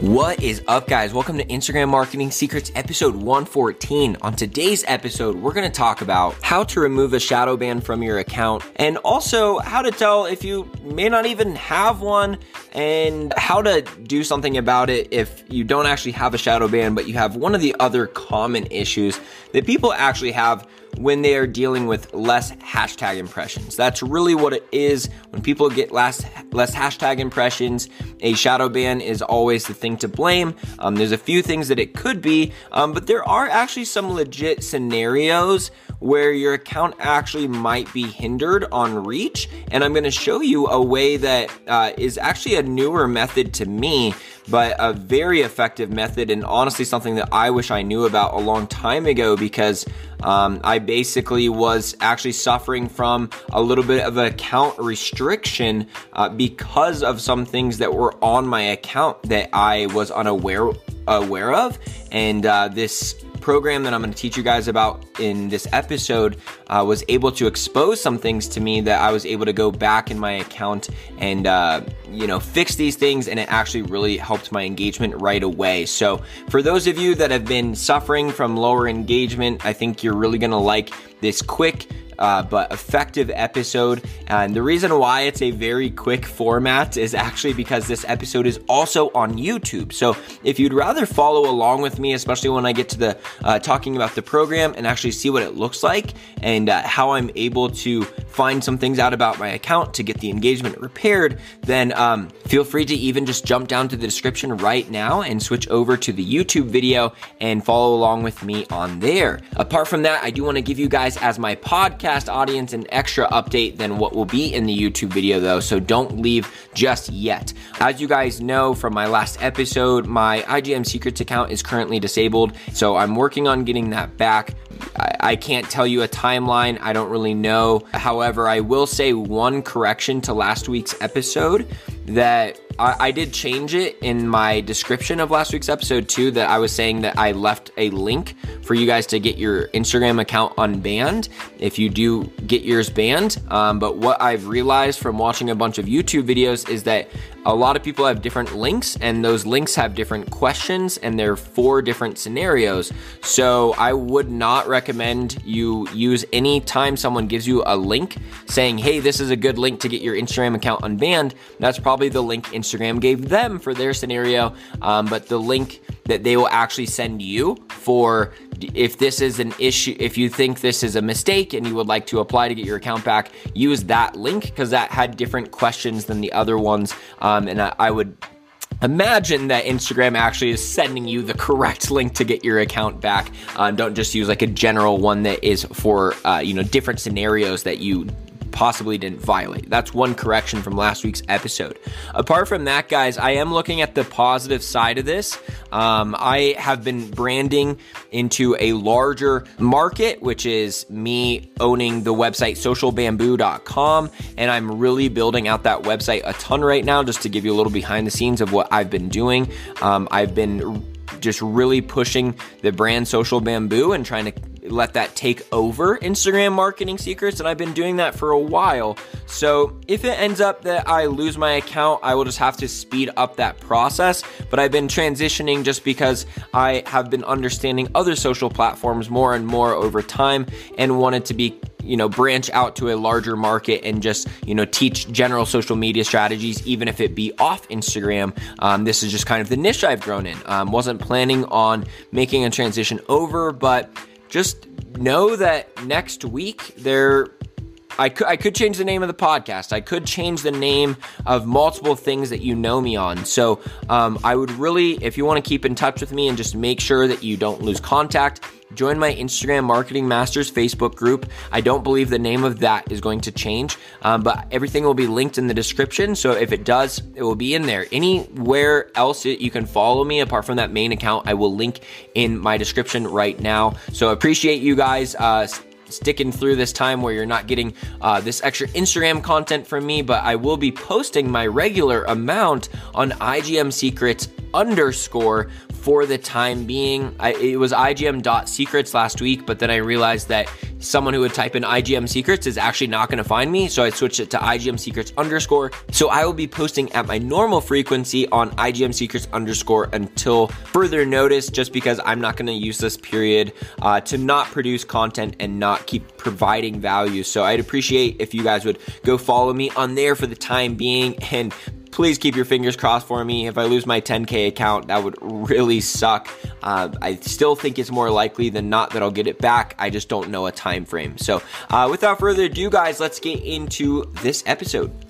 What is up, guys? Welcome to Instagram Marketing Secrets episode 114. On today's episode, we're going to talk about how to remove a shadow ban from your account and also how to tell if you may not even have one and how to do something about it if you don't actually have a shadow ban, but you have one of the other common issues that people actually have when they are dealing with less hashtag impressions. That's really what it is. When people get less less hashtag impressions, a shadow ban is always the thing to blame. Um, there's a few things that it could be, um, but there are actually some legit scenarios where your account actually might be hindered on reach. And I'm going to show you a way that uh, is actually a newer method to me, but a very effective method, and honestly, something that I wish I knew about a long time ago because um, I basically was actually suffering from a little bit of account restriction uh, because of some things that were on my account that I was unaware aware of, and uh, this program that I'm going to teach you guys about in this episode uh, was able to expose some things to me that I was able to go back in my account and uh, you know fix these things, and it actually really helped my engagement right away. So for those of you that have been suffering from lower engagement, I think you're really going to like this quick uh, but effective episode. And the reason why it's a very quick format is actually because this episode is also on YouTube. So if you'd rather follow along with me, especially when I get to the uh, talking about the program and actually see what it looks like and uh, how I'm able to find some things out about my account to get the engagement repaired, then um, feel free to even just jump down to the description right now and switch over to the YouTube video and follow along with me on there. Apart from that, I do want to give you guys as my podcast podcast audience an extra update than what will be in the YouTube video, though, so don't leave just yet. As you guys know from my last episode, my IGM Secrets account is currently disabled, so I'm working on getting that back. I, can't tell you a timeline. I don't really know. However, I will say one correction to last week's episode that I, I, did change it in my description of last week's episode too. That I was saying that I left a link for you guys to get your Instagram account unbanned if you do get yours banned. Um, but what I've realized from watching a bunch of YouTube videos is that a lot of people have different links, and those links have different questions, and they're four different scenarios. So I would not recommend you use any time someone gives you a link saying, "Hey, this is a good link to get your Instagram account unbanned." That's probably the link Instagram gave them for their scenario, um, but the link that they will actually send you for if this is an issue, if you think this is a mistake and you would like to apply to get your account back, use that link because that had different questions than the other ones. And I, I would imagine that Instagram actually is sending you the correct link to get your account back. Uh, don't just use like a general one that is for uh, you know different scenarios that you possibly didn't violate. That's one correction from last week's episode. Apart from that, guys, I am looking at the positive side of this. Um, I have been branding into a larger market, which is me owning the website socialbamboo.com. And I'm really building out that website a ton right now, just to give you a little behind the scenes of what I've been doing. Um, I've been just really pushing the brand Social Bamboo and trying to let that take over Instagram marketing secrets, and I've been doing that for a while. So if it ends up that I lose my account, I will just have to speed up that process. But I've been transitioning just because I have been understanding other social platforms more and more over time and wanted to be you know branch out to a larger market and just you know teach general social media strategies even if it be off instagram um, this is just kind of the niche i've grown in um, wasn't planning on making a transition over but just know that next week there I could I could change the name of the podcast. I could change the name of multiple things that you know me on. So um, I would really, if you want to keep in touch with me and just make sure that you don't lose contact, join my Instagram Marketing Masters Facebook group. I don't believe the name of that is going to change, um, but everything will be linked in the description. So if it does, it will be in there. Anywhere else you can follow me apart from that main account, I will link in my description right now. So appreciate you guys. Uh, sticking through this time where you're not getting uh, this extra Instagram content from me, but I will be posting my regular amount on IGM Secrets underscore for the time being. I, it was IGM.secrets last week, but then I realized that someone who would type in IGM secrets is actually not going to find me. So I switched it to IGM secrets underscore. So I will be posting at my normal frequency on IGM secrets underscore until further notice, just because I'm not going to use this period uh, to not produce content and not keep providing value. So I'd appreciate if you guys would go follow me on there for the time being and please keep your fingers crossed for me. If I lose my 10K account, that would really suck. Uh, I still think it's more likely than not that I'll get it back. I just don't know a time frame. So, uh, without further ado, guys, let's get into this episode.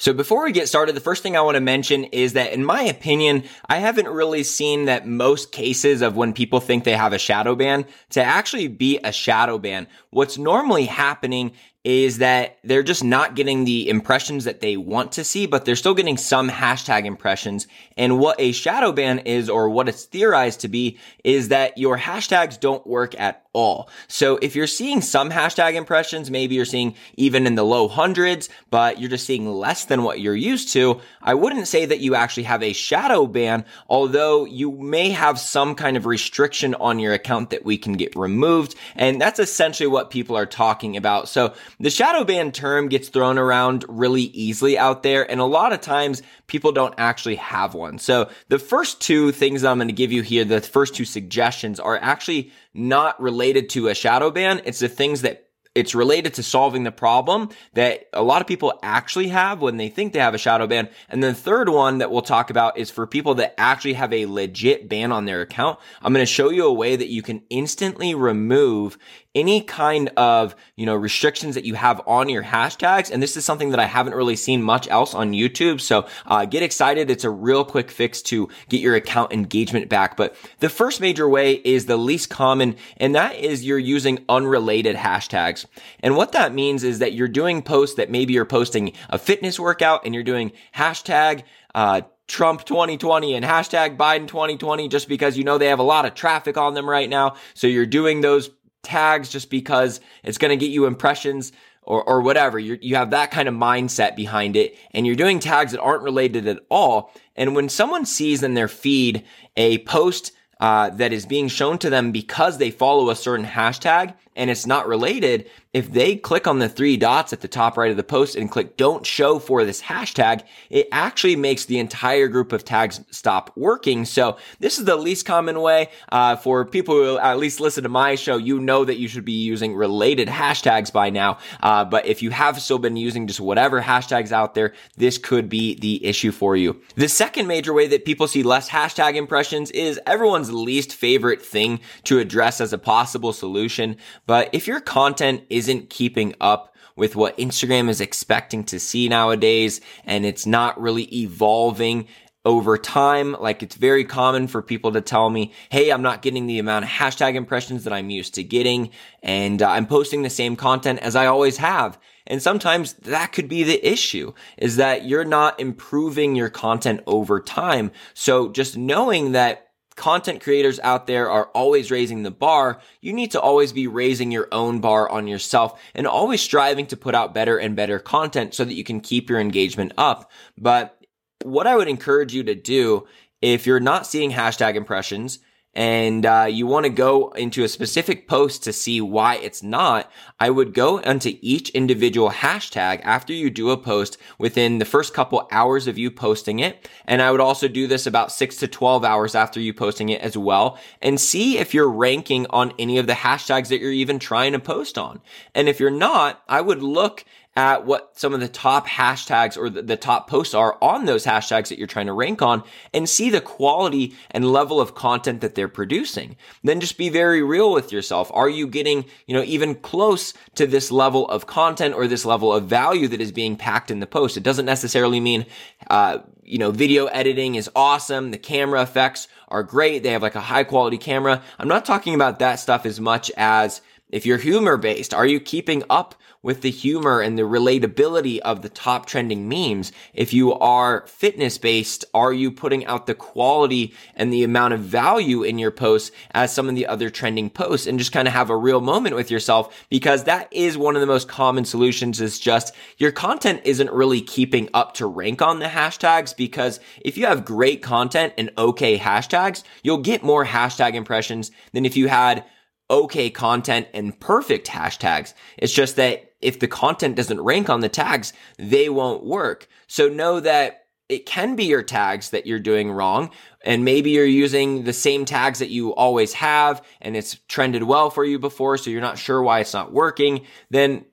So before we get started, the first thing I want to mention is that in my opinion, I haven't really seen that most cases of when people think they have a shadow ban to actually be a shadow ban. What's normally happening is that they're just not getting the impressions that they want to see, but they're still getting some hashtag impressions. And what a shadow ban is, or what it's theorized to be, is that your hashtags don't work at all. So if you're seeing some hashtag impressions, maybe you're seeing even in the low hundreds, but you're just seeing less than what you're used to, I wouldn't say that you actually have a shadow ban, although you may have some kind of restriction on your account that we can get removed. And that's essentially what people are talking about. So the shadow ban term gets thrown around really easily out there. And a lot of times people don't actually have one. So the first two things I'm going to give you here, the first two suggestions are actually not related to a shadow ban. It's the things that it's related to solving the problem that a lot of people actually have when they think they have a shadow ban. And then the third one that we'll talk about is for people that actually have a legit ban on their account. I'm going to show you a way that you can instantly remove any kind of, you know, restrictions that you have on your hashtags. And this is something that I haven't really seen much else on YouTube. So, uh, get excited. It's a real quick fix to get your account engagement back. But the first major way is the least common, and that is you're using unrelated hashtags. And what that means is that you're doing posts that maybe you're posting a fitness workout and you're doing hashtag, uh, Trump 2020 and hashtag Biden 2020 just because you know they have a lot of traffic on them right now. So you're doing those tags just because it's going to get you impressions or, or whatever. you you have that kind of mindset behind it and you're doing tags that aren't related at all. And when someone sees in their feed a post uh, that is being shown to them because they follow a certain hashtag and it's not related, if they click on the three dots at the top right of the post and click don't show for this hashtag, it actually makes the entire group of tags stop working. So this is the least common way. Uh, for people who at least listen to my show, you know that you should be using related hashtags by now. Uh, but if you have still been using just whatever hashtags out there, this could be the issue for you. The second major way that people see less hashtag impressions is least favorite thing to address as a possible solution. But if your content isn't keeping up with what Instagram is expecting to see nowadays and it's not really evolving over time. Like it's very common for people to tell me, Hey, I'm not getting the amount of hashtag impressions that I'm used to getting. And uh, I'm posting the same content as I always have. And sometimes that could be the issue is that you're not improving your content over time. So just knowing that content creators out there are always raising the bar, you need to always be raising your own bar on yourself and always striving to put out better and better content so that you can keep your engagement up. But what I would encourage you to do if you're not seeing hashtag impressions, and uh, you want to go into a specific post to see why it's not, I would go into each individual hashtag after you do a post within the first couple hours of you posting it. And I would also do this about six to 12 hours after you posting it as well and see if you're ranking on any of the hashtags that you're even trying to post on. And if you're not, I would look at what some of the top hashtags or the, top posts are on those hashtags that you're trying to rank on and see the quality and level of content that they're producing. Then just be very real with yourself. Are you getting, you know, even close to this level of content or this level of value that is being packed in the post? It doesn't necessarily mean, uh, you know, video editing is awesome. The camera effects are great. They have like a high quality camera. I'm not talking about that stuff as much as if you're humor based, are you keeping up with the humor and the relatability of the top trending memes? If you are fitness based, are you putting out the quality and the amount of value in your posts as some of the other trending posts and just kind of have a real moment with yourself? Because that is one of the most common solutions is just your content isn't really keeping up to rank on the hashtags because if you have great content and okay hashtags, you'll get more hashtag impressions than if you had okay content and perfect hashtags. It's just that if the content doesn't rank on the tags, they won't work. So know that it can be your tags that you're doing wrong. And maybe you're using the same tags that you always have and it's trended well for you before. So you're not sure why it's not working. Then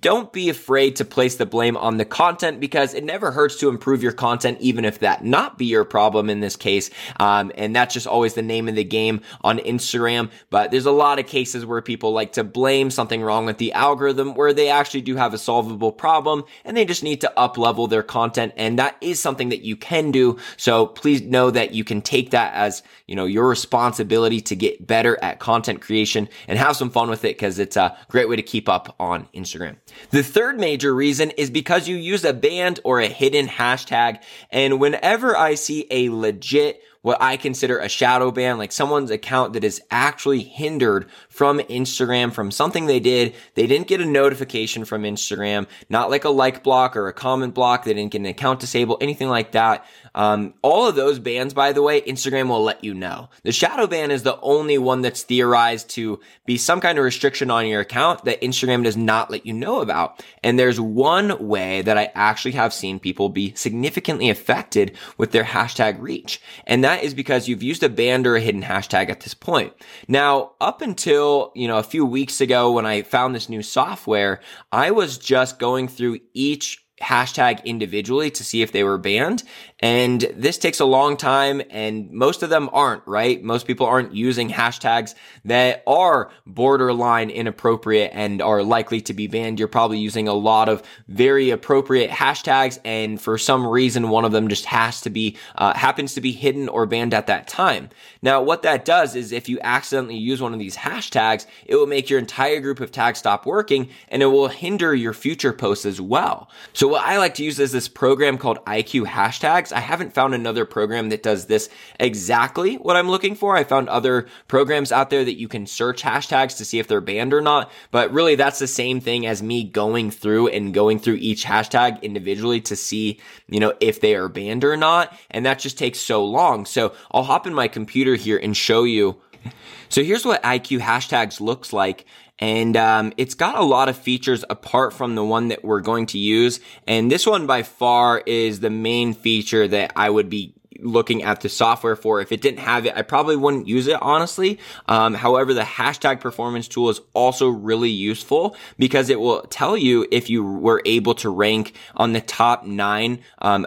don't be afraid to place the blame on the content because it never hurts to improve your content, even if that not be your problem in this case. Um, and that's just always the name of the game on Instagram. But there's a lot of cases where people like to blame something wrong with the algorithm where they actually do have a solvable problem and they just need to up level their content. And that is something that you can do. So please know that you can take that as, you know, your responsibility to get better at content creation and have some fun with it because it's a great way to keep up on Instagram. The third major reason is because you use a banned or a hidden hashtag. And whenever I see a legit what I consider a shadow ban, like someone's account that is actually hindered from Instagram from something they did. They didn't get a notification from Instagram, not like a like block or a comment block. They didn't get an account disabled, anything like that. Um, all of those bans, by the way, Instagram will let you know. The shadow ban is the only one that's theorized to be some kind of restriction on your account that Instagram does not let you know about. And there's one way that I actually have seen people be significantly affected with their hashtag reach. And that that is because you've used a banned or a hidden hashtag at this point. Now, up until, you know, a few weeks ago when I found this new software, I was just going through each hashtag individually to see if they were banned. And this takes a long time and most of them aren't, right? Most people aren't using hashtags that are borderline inappropriate and are likely to be banned. You're probably using a lot of very appropriate hashtags. And for some reason, one of them just has to be, uh, happens to be hidden or banned at that time. Now, what that does is if you accidentally use one of these hashtags, it will make your entire group of tags stop working and it will hinder your future posts as well. So what I like to use is this program called IQ hashtags. I haven't found another program that does this exactly what I'm looking for. I found other programs out there that you can search hashtags to see if they're banned or not. But really that's the same thing as me going through and going through each hashtag individually to see, you know, if they are banned or not. And that just takes so long. So I'll hop in my computer here and show you so here's what IQ hashtags looks like. And um, it's got a lot of features apart from the one that we're going to use. And this one by far is the main feature that I would be looking at the software for. If it didn't have it, I probably wouldn't use it, honestly. Um, however, the hashtag performance tool is also really useful because it will tell you if you were able to rank on the top nine um,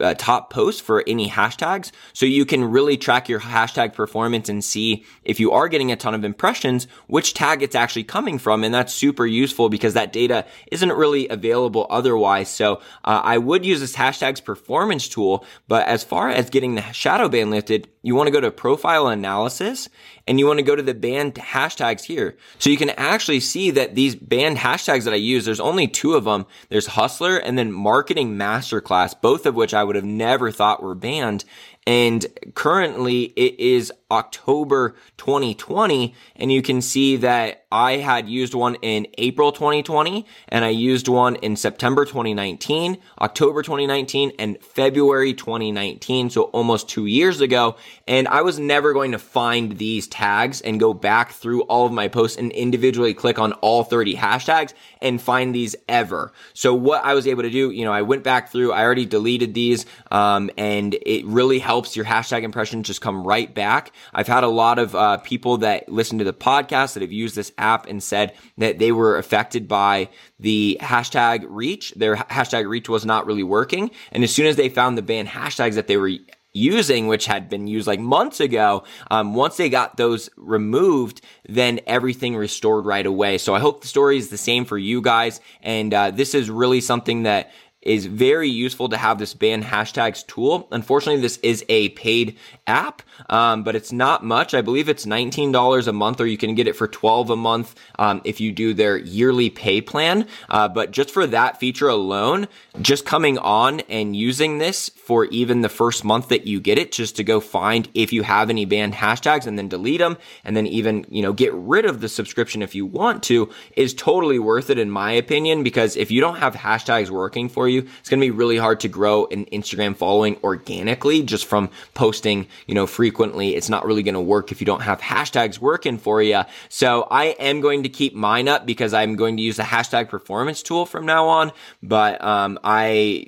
uh, top posts for any hashtags. So you can really track your hashtag performance and see if you are getting a ton of impressions, which tag it's actually coming from. And that's super useful because that data isn't really available otherwise. So uh, I would use this hashtags performance tool. But as far as getting the shadow ban lifted, you want to go to profile analysis and you want to go to the banned hashtags here. So you can actually see that these banned hashtags that I use, there's only two of them. There's hustler and then marketing masterclass, both of which I would have never thought were banned. And currently it is October 2020. And you can see that I had used one in April 2020 and I used one in September 2019, October 2019 and February 2019. So almost two years ago. And I was never going to find these tags and go back through all of my posts and individually click on all 30 hashtags and find these ever. So what I was able to do, you know, I went back through, I already deleted these, um, and it really helps your hashtag impressions just come right back. I've had a lot of uh, people that listen to the podcast that have used this app and said that they were affected by the hashtag reach. Their hashtag reach was not really working. And as soon as they found the banned hashtags that they were using, which had been used like months ago, um, once they got those removed, then everything restored right away. So I hope the story is the same for you guys. And uh, this is really something that is very useful to have this ban hashtags tool. Unfortunately, this is a paid app, um, but it's not much. I believe it's $19 a month, or you can get it for 12 a month um, if you do their yearly pay plan. Uh, but just for that feature alone, just coming on and using this for even the first month that you get it, just to go find if you have any banned hashtags and then delete them, and then even you know get rid of the subscription if you want to, is totally worth it in my opinion. Because if you don't have hashtags working for you, it's going to be really hard to grow an Instagram following organically just from posting, you know, frequently. It's not really going to work if you don't have hashtags working for you. So I am going to keep mine up because I'm going to use the hashtag performance tool from now on. But um, I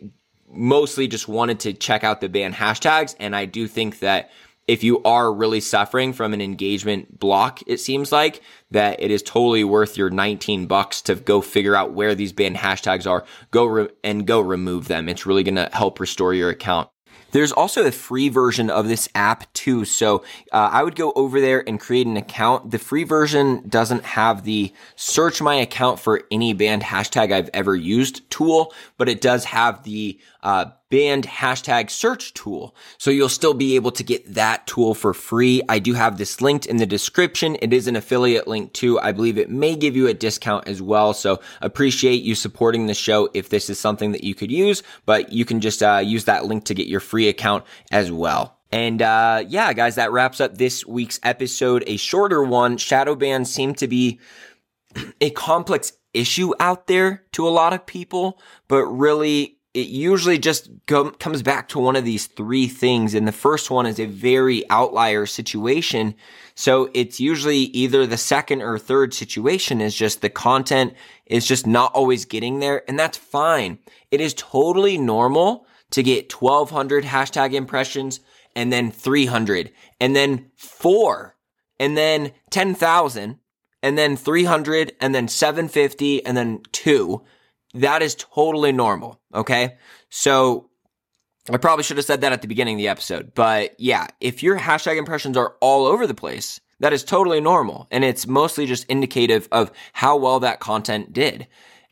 mostly just wanted to check out the banned hashtags. And I do think that if you are really suffering from an engagement block, it seems like that it is totally worth your 19 bucks to go figure out where these banned hashtags are, go re- and go remove them. It's really going to help restore your account. There's also a free version of this app too. So uh, I would go over there and create an account. The free version doesn't have the search my account for any banned hashtag I've ever used tool, but it does have the uh, banned hashtag search tool. So you'll still be able to get that tool for free. I do have this linked in the description. It is an affiliate link too. I believe it may give you a discount as well. So appreciate you supporting the show if this is something that you could use, but you can just uh, use that link to get your free account as well. And uh, yeah, guys, that wraps up this week's episode. A shorter one. Shadow bans seem to be a complex issue out there to a lot of people, but really it usually just go, comes back to one of these three things. And the first one is a very outlier situation. So it's usually either the second or third situation is just the content is just not always getting there. And that's fine. It is totally normal to get 1200 hashtag impressions and then 300 and then four and then 10,000 and then 300 and then 750 and then two that is totally normal. Okay. So I probably should have said that at the beginning of the episode, but yeah, if your hashtag impressions are all over the place, that is totally normal. And it's mostly just indicative of how well that content did.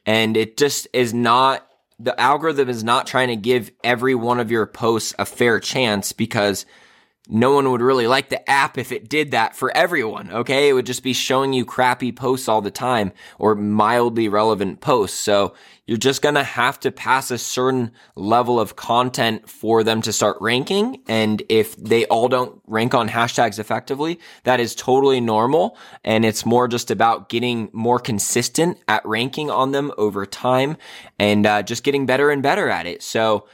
And it just is not, the algorithm is not trying to give every one of your posts a fair chance because no one would really like the app if it did that for everyone. Okay. It would just be showing you crappy posts all the time or mildly relevant posts. So you're just to have to pass a certain level of content for them to start ranking. And if they all don't rank on hashtags effectively, that is totally normal. And it's more just about getting more consistent at ranking on them over time and uh, just getting better and better at it. So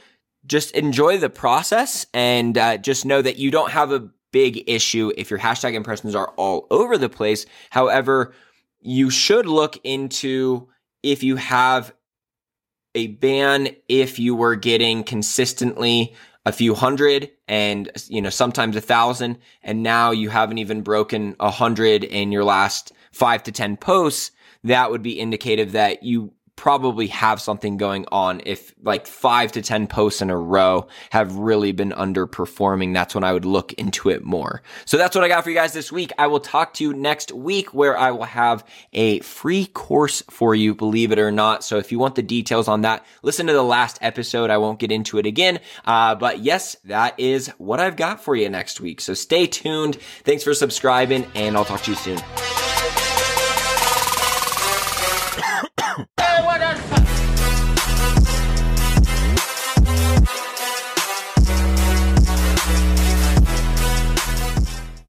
just enjoy the process and uh, just know that you don't have a big issue if your hashtag impressions are all over the place. However, you should look into if you have a ban if you were getting consistently a few hundred and you know sometimes a thousand and now you haven't even broken a hundred in your last five to ten posts that would be indicative that you probably have something going on if like five to 10 posts in a row have really been underperforming. That's when I would look into it more. So that's what I got for you guys this week. I will talk to you next week where I will have a free course for you, believe it or not. So if you want the details on that, listen to the last episode. I won't get into it again. Uh, but yes, that is what I've got for you next week. So stay tuned. Thanks for subscribing and I'll talk to you soon.